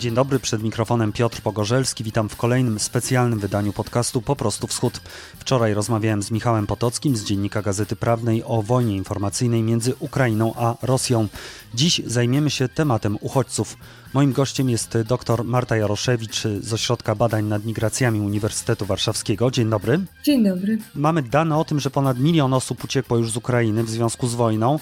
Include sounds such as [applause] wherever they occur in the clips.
Dzień dobry, przed mikrofonem Piotr Pogorzelski. Witam w kolejnym specjalnym wydaniu podcastu Po prostu Wschód. Wczoraj rozmawiałem z Michałem Potockim z Dziennika Gazety Prawnej o wojnie informacyjnej między Ukrainą a Rosją. Dziś zajmiemy się tematem uchodźców. Moim gościem jest dr Marta Jaroszewicz z Ośrodka Badań nad Migracjami Uniwersytetu Warszawskiego. Dzień dobry. Dzień dobry. Mamy dane o tym, że ponad milion osób uciekło już z Ukrainy w związku z wojną.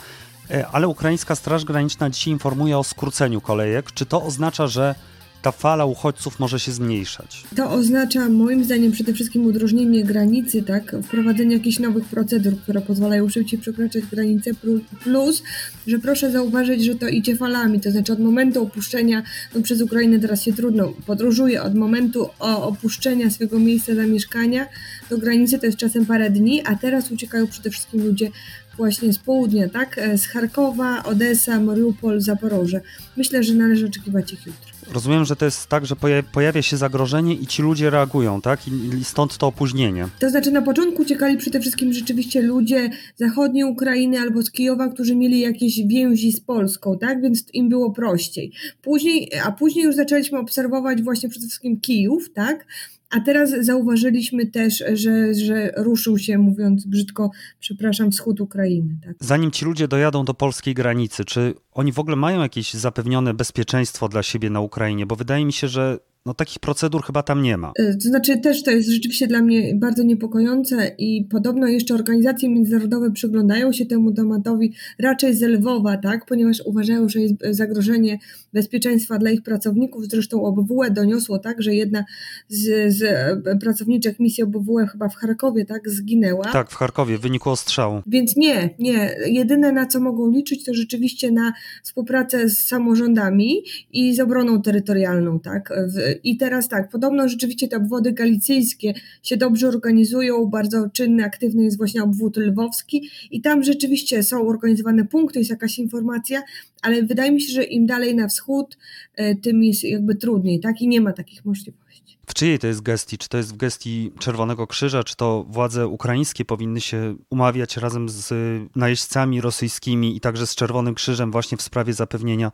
E, ale ukraińska Straż Graniczna dzisiaj informuje o skróceniu kolejek. Czy to oznacza, że ta fala uchodźców może się zmniejszać? To oznacza moim zdaniem przede wszystkim udrożnienie granicy, tak? Wprowadzenie jakichś nowych procedur, które pozwalają szybciej przekraczać granicę, plus, że proszę zauważyć, że to idzie falami, to znaczy od momentu opuszczenia, no przez Ukrainę teraz się trudno podróżuje, od momentu opuszczenia swojego miejsca zamieszkania do granicy to jest czasem parę dni, a teraz uciekają przede wszystkim ludzie właśnie z południa, tak? E, z Charkowa, Odessa, Mariupol, Zaporoże. Myślę, że należy oczekiwać ich jutro. Rozumiem, że to jest tak, że pojawia się zagrożenie i ci ludzie reagują, tak? I stąd to opóźnienie. To znaczy na początku uciekali przede wszystkim rzeczywiście ludzie zachodniej Ukrainy albo z Kijowa, którzy mieli jakieś więzi z Polską, tak? Więc im było prościej. Później, a później już zaczęliśmy obserwować właśnie przede wszystkim Kijów, tak? A teraz zauważyliśmy też, że, że ruszył się, mówiąc brzydko, przepraszam, wschód Ukrainy. Tak? Zanim ci ludzie dojadą do polskiej granicy, czy oni w ogóle mają jakieś zapewnione bezpieczeństwo dla siebie na Ukrainie? Bo wydaje mi się, że no takich procedur chyba tam nie ma. E, to znaczy też to jest rzeczywiście dla mnie bardzo niepokojące i podobno jeszcze organizacje międzynarodowe przyglądają się temu tematowi raczej z Lwowa, tak, ponieważ uważają, że jest zagrożenie bezpieczeństwa dla ich pracowników. Zresztą OBWE doniosło tak, że jedna z, z pracowniczek misji OBWE chyba w Charkowie tak zginęła. Tak, w Charkowie w wyniku ostrzału. Więc nie, nie. Jedyne na co mogą liczyć to rzeczywiście na współpracę z samorządami i z obroną terytorialną, tak. W, i teraz tak, podobno rzeczywiście te obwody galicyjskie się dobrze organizują, bardzo czynny, aktywny jest właśnie obwód lwowski i tam rzeczywiście są organizowane punkty, jest jakaś informacja, ale wydaje mi się, że im dalej na wschód, e, tym jest jakby trudniej, tak? I nie ma takich możliwości. W czyjej to jest gestii? Czy to jest w gestii Czerwonego Krzyża, czy to władze ukraińskie powinny się umawiać razem z najeźdźcami rosyjskimi i także z Czerwonym Krzyżem właśnie w sprawie zapewnienia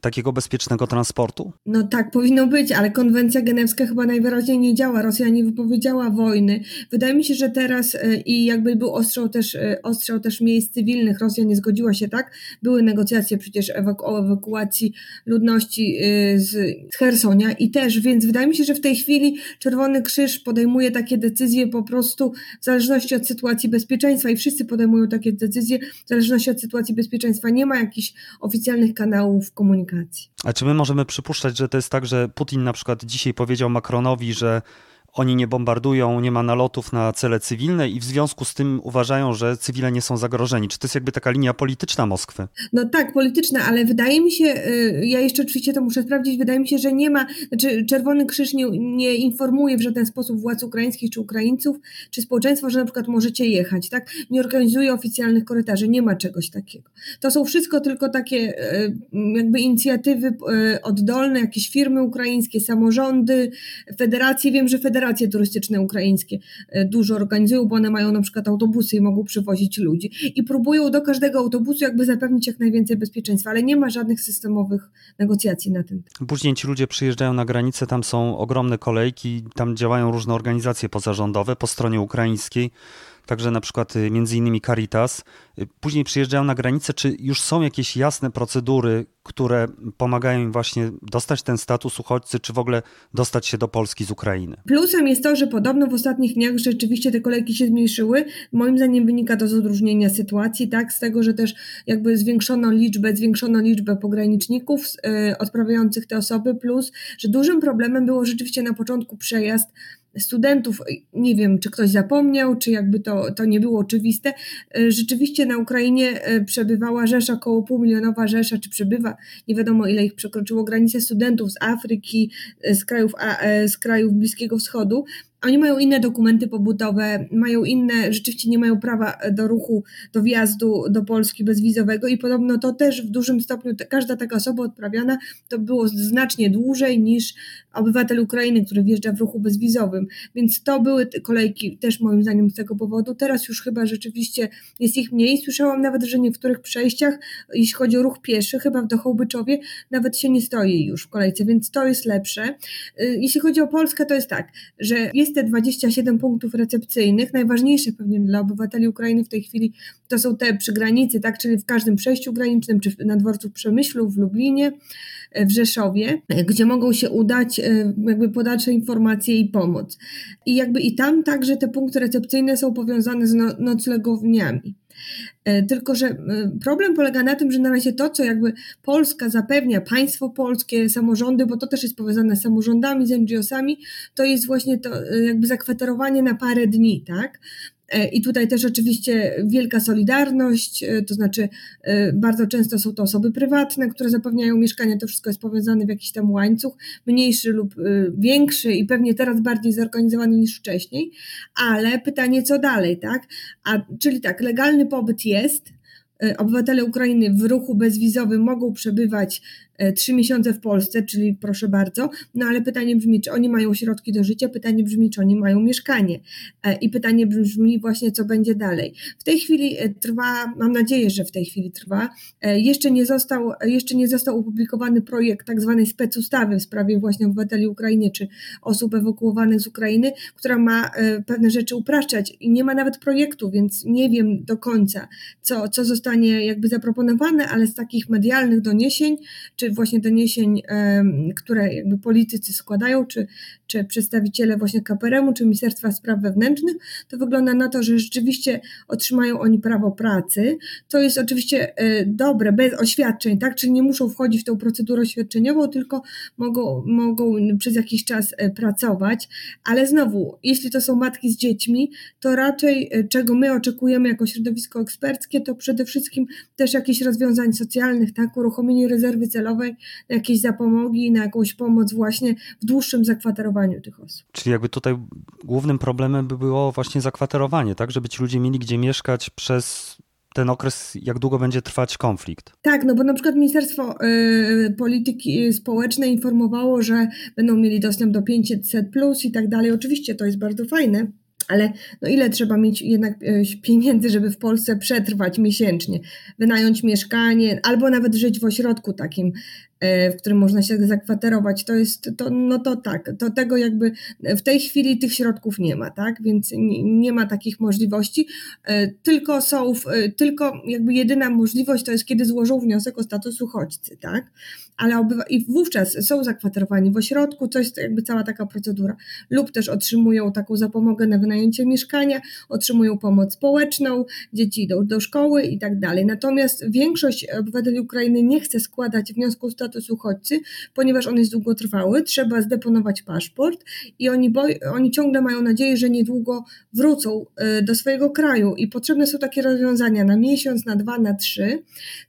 takiego bezpiecznego transportu? No tak, powinno być, ale konwencja genewska chyba najwyraźniej nie działa. Rosja nie wypowiedziała wojny. Wydaje mi się, że teraz e, i jakby był ostrzał też, e, ostrzał też miejsc cywilnych, Rosja nie zgodziła się, tak? Były negocjacje przecież o ewakuacji ludności e, z Hersonia i też, więc wydaje mi się, że w tej chwili Czerwony Krzyż podejmuje takie decyzje po prostu w zależności od sytuacji bezpieczeństwa i wszyscy podejmują takie decyzje w zależności od sytuacji bezpieczeństwa. Nie ma jakichś oficjalnych kanałów komunikacji komunikacji. A czy my możemy przypuszczać, że to jest tak, że Putin na przykład dzisiaj powiedział Macronowi, że oni nie bombardują, nie ma nalotów na cele cywilne i w związku z tym uważają, że cywile nie są zagrożeni. Czy to jest jakby taka linia polityczna Moskwy? No tak, polityczna, ale wydaje mi się, y, ja jeszcze oczywiście to muszę sprawdzić, wydaje mi się, że nie ma, znaczy Czerwony Krzyż nie, nie informuje w żaden sposób władz ukraińskich czy Ukraińców, czy społeczeństwa, że na przykład możecie jechać, tak? Nie organizuje oficjalnych korytarzy, nie ma czegoś takiego. To są wszystko tylko takie y, jakby inicjatywy y, oddolne, jakieś firmy ukraińskie, samorządy, federacje. Wiem, że federacje federacje turystyczne ukraińskie e, dużo organizują, bo one mają na przykład autobusy i mogą przywozić ludzi i próbują do każdego autobusu jakby zapewnić jak najwięcej bezpieczeństwa, ale nie ma żadnych systemowych negocjacji na tym. Później ci ludzie przyjeżdżają na granicę, tam są ogromne kolejki, tam działają różne organizacje pozarządowe po stronie ukraińskiej także na przykład y, między innymi Caritas. Y, później przyjeżdżają na granicę, czy już są jakieś jasne procedury, które pomagają im właśnie dostać ten status uchodźcy, czy w ogóle dostać się do Polski z Ukrainy? Plusem jest to, że podobno w ostatnich dniach rzeczywiście te kolejki się zmniejszyły. Moim zdaniem wynika to z odróżnienia sytuacji, tak, z tego, że też jakby zwiększono liczbę, zwiększono liczbę pograniczników yy, odprawiających te osoby, plus, że dużym problemem było rzeczywiście na początku przejazd studentów, nie wiem, czy ktoś zapomniał, czy jakby to, to nie było oczywiste, e, rzeczywiście na Ukrainie e, przebywała rzesza, około półmilionowa rzesza, czy przebywa, nie wiadomo ile ich przekroczyło granicę studentów z Afryki, e, z krajów, z krajów Bliskiego Wschodu, oni mają inne dokumenty pobytowe, mają inne, rzeczywiście nie mają prawa do ruchu, do wjazdu do Polski bezwizowego i podobno to też w dużym stopniu, każda taka osoba odprawiana to było znacznie dłużej niż obywatel Ukrainy, który wjeżdża w ruchu bezwizowym. Więc to były kolejki też moim zdaniem z tego powodu. Teraz już chyba rzeczywiście jest ich mniej. Słyszałam nawet, że w niektórych przejściach, jeśli chodzi o ruch pieszy, chyba w Dochołbyczowie, nawet się nie stoi już w kolejce, więc to jest lepsze. Y, jeśli chodzi o Polskę, to jest tak, że jest te 27 punktów recepcyjnych. Najważniejsze pewnie dla obywateli Ukrainy w tej chwili to są te przy granicy, tak, czyli w każdym przejściu granicznym, czy na dworcu w Przemyślu, w Lublinie, w Rzeszowie, gdzie mogą się udać e, jakby podalsze informacje i pomoc. I jakby i tam także te punkty recepcyjne są powiązane z no, noclegowniami. E, tylko, że e, problem polega na tym, że na razie to, co jakby Polska zapewnia, państwo polskie, samorządy, bo to też jest powiązane z samorządami, z NGO-sami, to jest właśnie to jakby zakwaterowanie na parę dni, tak? E, I tutaj też oczywiście wielka solidarność, e, to znaczy e, bardzo często są to osoby prywatne, które zapewniają mieszkania, to wszystko jest powiązane w jakiś tam łańcuch, mniejszy lub większy i pewnie teraz bardziej zorganizowany niż wcześniej, ale pytanie co dalej, tak? A, czyli tak, legalny pobyt jest, obywatele Ukrainy w ruchu bezwizowym mogą przebywać trzy miesiące w Polsce, czyli proszę bardzo, no ale pytanie brzmi, czy oni mają środki do życia, pytanie brzmi, czy oni mają mieszkanie? E, i pytanie brzmi właśnie, co będzie dalej. W tej chwili e, trwa, mam nadzieję, że w tej chwili trwa, jeszcze nie został, jeszcze nie został opublikowany projekt tak zwanej specustawy w sprawie właśnie obywateli Ukrainy, czy osób ewakuowanych z Ukrainy, która ma pewne rzeczy upraszczać i nie ma nawet projektu, więc nie wiem do końca, co, co zostanie jakby zaproponowane, ale z takich medialnych doniesień, czy właśnie doniesień, które jakby politycy składają, czy, czy przedstawiciele właśnie KPRM-u, czy Ministerstwa Spraw Wewnętrznych, to wygląda na to, że rzeczywiście otrzymają oni prawo pracy. To jest oczywiście e, dobre, bez oświadczeń, tak? Czyli nie muszą wchodzić w tą procedurę oświadczeniową, tylko mogą, mogą przez jakiś czas e, pracować, ale znowu, jeśli to są matki z dziećmi, to raczej e, czego my oczekujemy jako środowisko eksperckie, to przede wszystkim też jakichś rozwiązań socjalnych, tak? Uruchomienie rezerwy celowej, celowej, na jakieś zapomogi, na jakąś pomoc właśnie w dłuższym zakwaterowaniu tych osób. Czyli jakby tutaj głównym problemem by było właśnie zakwaterowanie, tak? Żeby ci ludzie mieli gdzie mieszkać przez ten okres, jak długo będzie trwać konflikt. Tak, no bo na przykład Ministerstwo y, Polityki Społecznej informowało, że będą mieli dostęp do 500 plus i tak dalej. Oczywiście to jest bardzo fajne, ale no ile trzeba mieć jednak e, pieniędzy, żeby w Polsce przetrwać miesięcznie, wynająć mieszkanie, albo nawet żyć w ośrodku takim w którym można się zakwaterować, to jest, to, no to tak, to tego jakby w tej chwili tych środków nie ma, tak, więc nie, nie ma takich możliwości, e, tylko są, e, tylko jakby jedyna możliwość to jest, kiedy złożą wniosek o status uchodźcy, tak, ale obywa- i wówczas są zakwaterowani w ośrodku, to jest jakby cała taka procedura, lub też otrzymują taką zapomogę na wynajęcie mieszkania, otrzymują pomoc społeczną, dzieci idą do szkoły i tak dalej, natomiast większość obywateli Ukrainy nie chce składać wniosku o status status uchodźcy, ponieważ on jest długotrwały, trzeba zdeponować paszport i oni, oni ciągle mają nadzieję, że niedługo wrócą y, do swojego kraju i potrzebne są takie rozwiązania na miesiąc, na dwa, na trzy,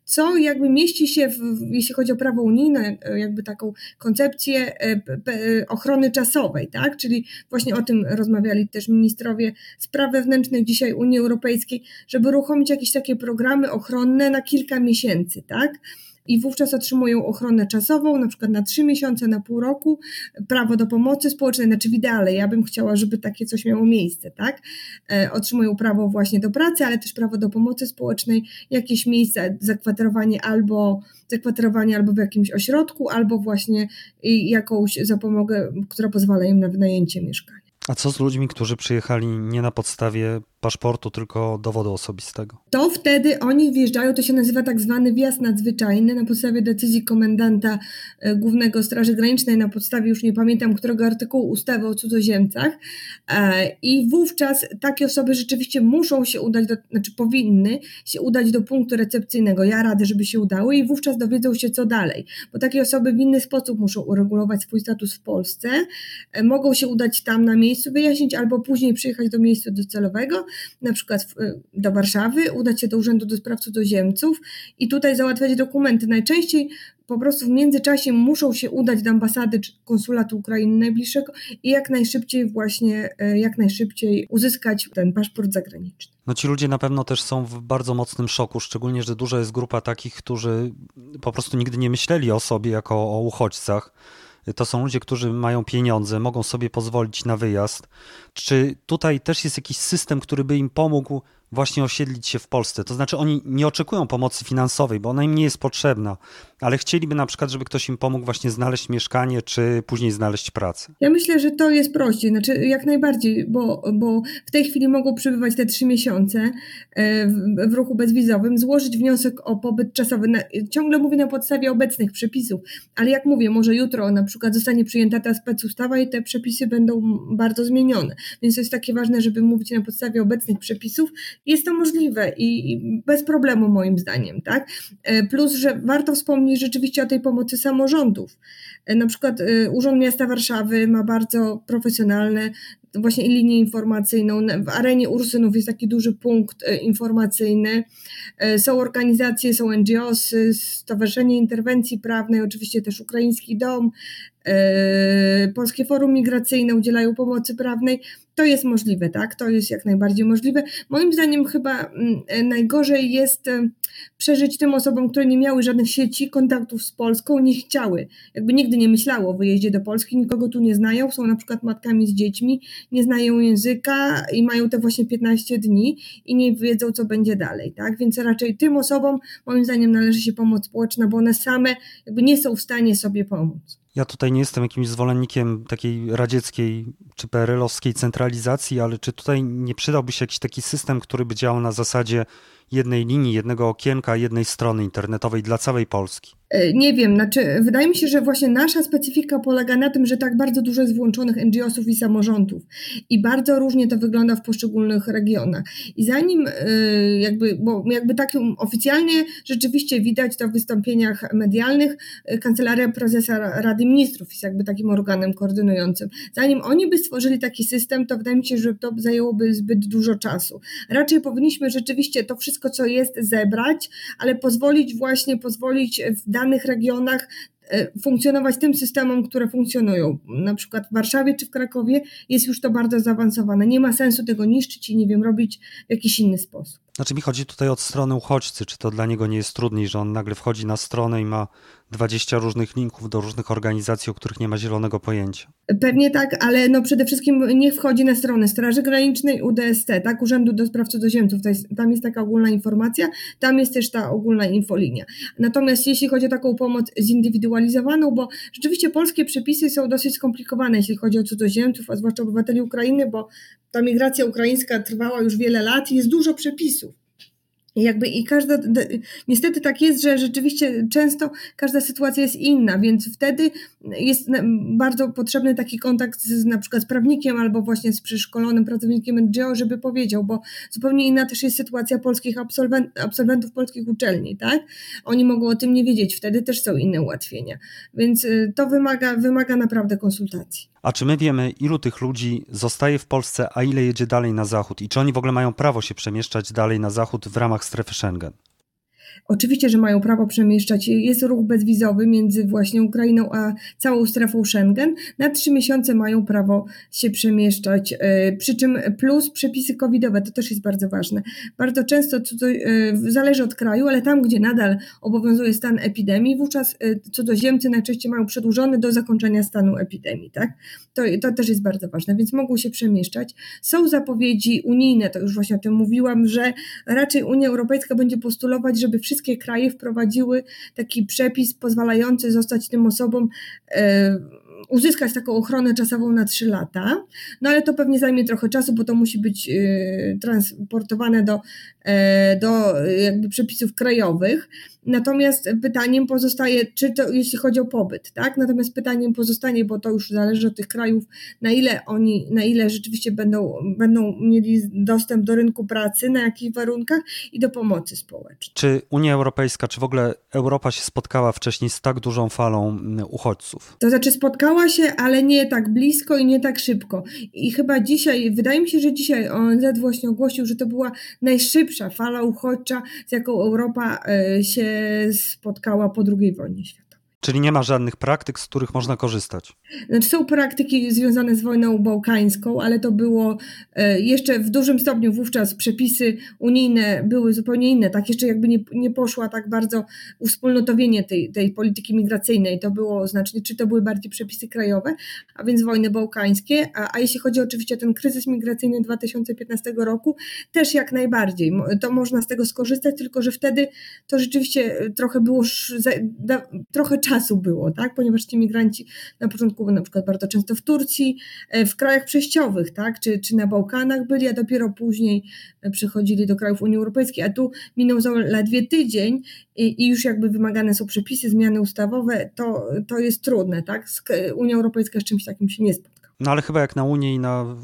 co jakby mieści się, w, jeśli chodzi o prawo unijne, y, jakby taką koncepcję y, ochrony czasowej, tak? Czyli właśnie o tym rozmawiali też ministrowie spraw wewnętrznych dzisiaj Unii Europejskiej, żeby uruchomić jakieś takie programy ochronne na kilka miesięcy, tak? I wówczas otrzymują ochronę czasową, na przykład na trzy miesiące, na pół roku, prawo do pomocy społecznej, znaczy w ideale, ja bym chciała, żeby takie coś miało miejsce, tak? E, otrzymują prawo właśnie do pracy, ale też prawo do pomocy społecznej, jakieś miejsce, zakwaterowanie albo zakwaterowanie albo w jakimś ośrodku, albo właśnie jakąś zapomogę, która pozwala im na wynajęcie mieszkania. A co z ludźmi, którzy przyjechali nie na podstawie paszportu, tylko dowodu osobistego. To wtedy oni wjeżdżają, to się nazywa tak zwany wjazd nadzwyczajny na podstawie decyzji komendanta e, Głównego Straży Granicznej, na podstawie już nie pamiętam którego artykułu ustawy o cudzoziemcach. E, I wówczas takie osoby rzeczywiście muszą się udać, do, znaczy powinny się udać do punktu recepcyjnego. Ja radzę, żeby się udały i wówczas dowiedzą się, co dalej, bo takie osoby w inny sposób muszą uregulować swój status w Polsce. E, mogą się udać tam na miejscu, wyjaśnić, albo później przyjechać do miejsca docelowego na przykład do Warszawy, udać się do Urzędu do Spraw Cudzoziemców i tutaj załatwiać dokumenty. Najczęściej po prostu w międzyczasie muszą się udać do ambasady czy konsulatu Ukrainy najbliższego i jak najszybciej właśnie, e, jak najszybciej uzyskać ten paszport zagraniczny. No ci ludzie na pewno też są w bardzo mocnym szoku, szczególnie, że duża jest grupa takich, którzy po prostu nigdy nie myśleli o sobie jako o uchodźcach. To są ludzie, którzy mają pieniądze, mogą sobie pozwolić na wyjazd. Czy tutaj też jest jakiś system, który by im pomógł właśnie osiedlić się w Polsce. To znaczy oni nie oczekują pomocy finansowej, bo ona im nie jest potrzebna, ale chcieliby na przykład, żeby ktoś im pomógł właśnie znaleźć mieszkanie, czy później znaleźć pracę. Ja myślę, że to jest prościej, znaczy jak najbardziej, bo, bo w tej chwili mogą przebywać te trzy miesiące e, w, w ruchu bezwizowym, złożyć wniosek o pobyt czasowy. Na, ciągle mówię na podstawie obecnych przepisów, ale jak mówię, może jutro na przykład zostanie przyjęta ta specustawa i te przepisy będą bardzo zmienione. Więc to jest takie ważne, żeby mówić na podstawie obecnych przepisów jest to możliwe i bez problemu moim zdaniem, tak? E, plus, że warto wspomnieć rzeczywiście o tej pomocy samorządów. E, na przykład e, Urząd Miasta Warszawy ma bardzo profesjonalne właśnie linię informacyjną. W arenie Ursynów jest taki duży punkt informacyjny. Są organizacje, są NGOs, Stowarzyszenie Interwencji Prawnej, oczywiście też Ukraiński Dom, Polskie Forum Migracyjne udzielają pomocy prawnej. To jest możliwe, tak? To jest jak najbardziej możliwe. Moim zdaniem chyba mm, e, najgorzej jest e, przeżyć tym osobom, które nie miały żadnych sieci, kontaktów z Polską, nie chciały, jakby nigdy nie myślało o wyjeździe do Polski, nikogo tu nie znają, są na przykład matkami z dziećmi, nie znają języka i mają te właśnie 15 dni i nie wiedzą, co będzie dalej, tak? Więc raczej tym osobom, moim zdaniem, należy się pomoc społeczna, bo one same jakby nie są w stanie sobie pomóc. Ja tutaj nie jestem jakimś zwolennikiem takiej radzieckiej czy PRL-owskiej centralizacji, ale czy tutaj nie przydałby się jakiś taki system, który by działał na zasadzie jednej linii, jednego okienka, jednej strony internetowej dla całej Polski? E, nie wiem, znaczy, wydaje mi się, że właśnie nasza specyfika polega na tym, że tak bardzo dużo jest włączonych NGO-sów i samorządów i bardzo różnie to wygląda w poszczególnych regionach. I zanim e, jakby, bo jakby tak oficjalnie rzeczywiście widać to w wystąpieniach medialnych, e, Kancelaria Prezesa Rady Ministrów jest jakby takim organem koordynującym. Zanim oni by stworzyli taki system, to wydaje mi się, że to zajęłoby zbyt dużo czasu. Raczej powinniśmy rzeczywiście to wszystko, co jest, zebrać, ale pozwolić właśnie, pozwolić w danych regionach e, funkcjonować tym systemom, które funkcjonują. Na przykład w Warszawie czy w Krakowie jest już to bardzo zaawansowane. Nie ma sensu tego niszczyć i nie wiem, robić w jakiś inny sposób. Znaczy mi chodzi tutaj od strony uchodźcy, czy to dla niego nie jest trudniej, że on nagle wchodzi na stronę i ma 20 różnych linków do różnych organizacji, o których nie ma zielonego pojęcia. Pewnie tak, ale no przede wszystkim niech wchodzi na stronę Straży Granicznej UDST, tak, Urzędu do Spraw Cudzoziemców, tam jest taka ogólna informacja, tam jest też ta ogólna infolinia. Natomiast jeśli chodzi o taką pomoc zindywidualizowaną, bo rzeczywiście polskie przepisy są dosyć skomplikowane, jeśli chodzi o cudzoziemców, a zwłaszcza obywateli Ukrainy, bo ta migracja ukraińska trwała już wiele lat i jest dużo przepisów. Jakby i każda, niestety tak jest, że rzeczywiście często każda sytuacja jest inna, więc wtedy jest bardzo potrzebny taki kontakt z na przykład z prawnikiem albo właśnie z przeszkolonym pracownikiem NGO, żeby powiedział, bo zupełnie inna też jest sytuacja polskich absolwent, absolwentów polskich uczelni, tak? Oni mogą o tym nie wiedzieć, wtedy też są inne ułatwienia, więc y, to wymaga, wymaga naprawdę konsultacji. A czy my wiemy, ilu tych ludzi zostaje w Polsce, a ile jedzie dalej na zachód? I czy oni w ogóle mają prawo się przemieszczać dalej na zachód w ramach strefy Schengen? Oczywiście, że mają prawo przemieszczać. Jest ruch bezwizowy między właśnie Ukrainą a całą strefą Schengen. Na trzy miesiące mają prawo się przemieszczać. E, przy czym plus przepisy covidowe, to też jest bardzo ważne. Bardzo często to, e, zależy od kraju, ale tam, gdzie nadal obowiązuje stan epidemii, wówczas e, cudzoziemcy najczęściej mają przedłużony do zakończenia stanu epidemii. Tak? To, to też jest bardzo ważne, więc mogą się przemieszczać. Są zapowiedzi unijne, to już właśnie o tym mówiłam, że raczej Unia Europejska będzie postulować, żeby wszystkie kraje wprowadziły taki przepis pozwalający zostać tym osobom e, uzyskać taką ochronę czasową na 3 lata, no ale to pewnie zajmie trochę czasu, bo to musi być e, transportowane do, e, do jakby przepisów krajowych. Natomiast pytaniem pozostaje, czy to jeśli chodzi o pobyt, tak? Natomiast pytaniem pozostanie, bo to już zależy od tych krajów, na ile oni, na ile rzeczywiście będą, będą mieli dostęp do rynku pracy, na jakich warunkach i do pomocy społecznej. Czy Unia Europejska, czy w ogóle Europa się spotkała wcześniej z tak dużą falą mm, uchodźców? To znaczy spotkała się, ale nie tak blisko i nie tak szybko. I chyba dzisiaj, wydaje mi się, że dzisiaj ONZ właśnie ogłosił, że to była najszybsza fala uchodźcza, z jaką Europa e, się spotkała po II wojnie światowej. Czyli nie ma żadnych praktyk, z których można korzystać. Znaczy są praktyki związane z wojną bałkańską, ale to było e, jeszcze w dużym stopniu wówczas przepisy unijne były zupełnie inne. Tak jeszcze jakby nie, nie poszła tak bardzo uwspólnotowienie tej, tej polityki migracyjnej. To było znacznie, czy to były bardziej przepisy krajowe, a więc wojny bałkańskie. A, a jeśli chodzi oczywiście o ten kryzys migracyjny 2015 roku, też jak najbardziej. To można z tego skorzystać, tylko że wtedy to rzeczywiście trochę było, trochę czasu było, tak? Ponieważ ci migranci na początku na przykład bardzo często w Turcji, e, w krajach przejściowych, tak? Czy, czy na Bałkanach byli, a dopiero później e, przychodzili do krajów Unii Europejskiej, a tu minął zaledwie tydzień i, i już jakby wymagane są przepisy, zmiany ustawowe, to, to jest trudne, tak? Unia Europejska z czymś takim się nie spotka. No ale chyba jak na Unię i na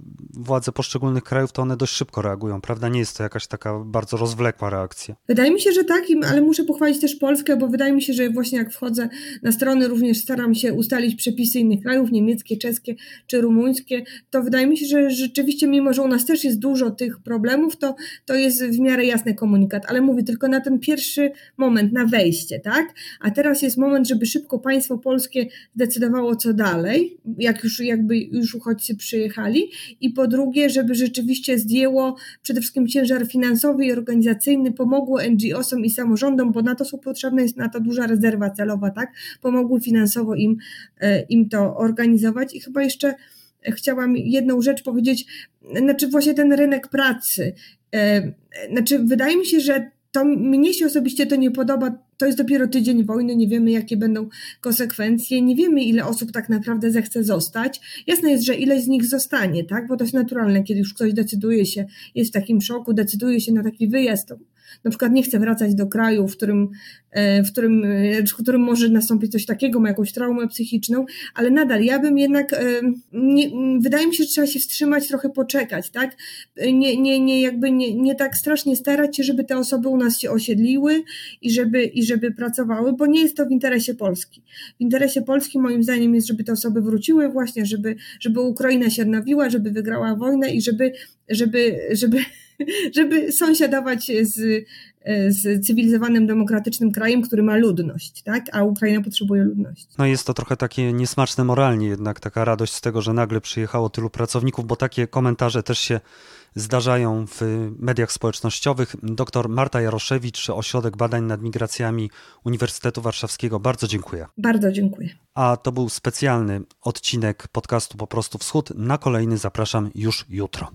władze poszczególnych krajów, to one dość szybko reagują, prawda? Nie jest to jakaś taka bardzo rozwlekła reakcja. Wydaje mi się, że tak, ale muszę pochwalić też Polskę, bo wydaje mi się, że właśnie jak wchodzę na strony, również staram się ustalić przepisy innych krajów, niemieckie, czeskie czy rumuńskie, to wydaje mi się, że rzeczywiście, mimo że u nas też jest dużo tych problemów, to, to jest w miarę jasny komunikat, ale mówię tylko na ten pierwszy moment, na wejście, tak? A teraz jest moment, żeby szybko państwo polskie zdecydowało, co dalej, jak już jakby już uchodźcy przyjechali i po drugie, żeby rzeczywiście zdjęło przede wszystkim ciężar finansowy i organizacyjny, pomogło NGO-som i samorządom, bo na to są potrzebne, jest na to duża rezerwa celowa, tak? Pomogły finansowo im, e, im to organizować i chyba jeszcze chciałam jedną rzecz powiedzieć, znaczy właśnie ten rynek pracy. E, znaczy, wydaje mi się, że to mnie się osobiście to nie podoba. To jest dopiero tydzień wojny, nie wiemy, jakie będą konsekwencje, nie wiemy, ile osób tak naprawdę zechce zostać. Jasne jest, że ileś z nich zostanie, tak? Bo to jest naturalne, kiedy już ktoś decyduje się, jest w takim szoku, decyduje się na taki wyjazd, to na przykład nie chce wracać do kraju, w którym, e, w którym, e, w którym może nastąpić coś takiego, ma jakąś traumę psychiczną, ale nadal ja bym jednak, e, nie, wydaje mi się, że trzeba się wstrzymać, trochę poczekać, tak? Nie, nie, nie, jakby nie, nie tak strasznie starać się, żeby te osoby u nas się osiedliły i żeby, i żeby pracowały, bo nie jest to w interesie Polski. W interesie Polski moim zdaniem jest, żeby te osoby wróciły właśnie, żeby, żeby Ukraina się odnowiła, żeby wygrała wojnę i żeby, żeby, żeby [laughs] żeby sąsiadować z, z cywilizowanym, demokratycznym krajem, który ma ludność, tak? a Ukraina potrzebuje ludności. No jest to trochę takie niesmaczne moralnie jednak, taka radość z tego, że nagle przyjechało tylu pracowników, bo takie komentarze też się zdarzają w mediach społecznościowych. Doktor Marta Jaroszewicz, Ośrodek Badań nad Migracjami Uniwersytetu Warszawskiego. Bardzo dziękuję. Bardzo dziękuję. A to był specjalny odcinek podcastu Po prostu Wschód. Na kolejny zapraszam już jutro.